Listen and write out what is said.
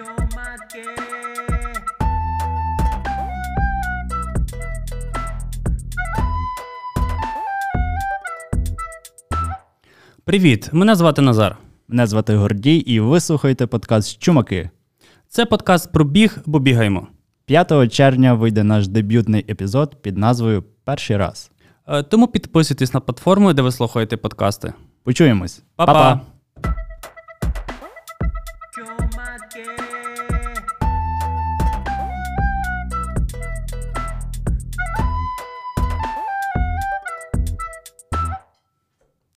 Чумаки. Привіт, мене звати Назар. Мене звати Гордій, і ви слухаєте подкаст Чумаки. Це подкаст про біг, бо бігаємо. 5 червня вийде наш дебютний епізод під назвою Перший раз. Е, Тому підписуйтесь на платформу, де ви слухаєте подкасти. Почуємось. Па-па! Чумаки.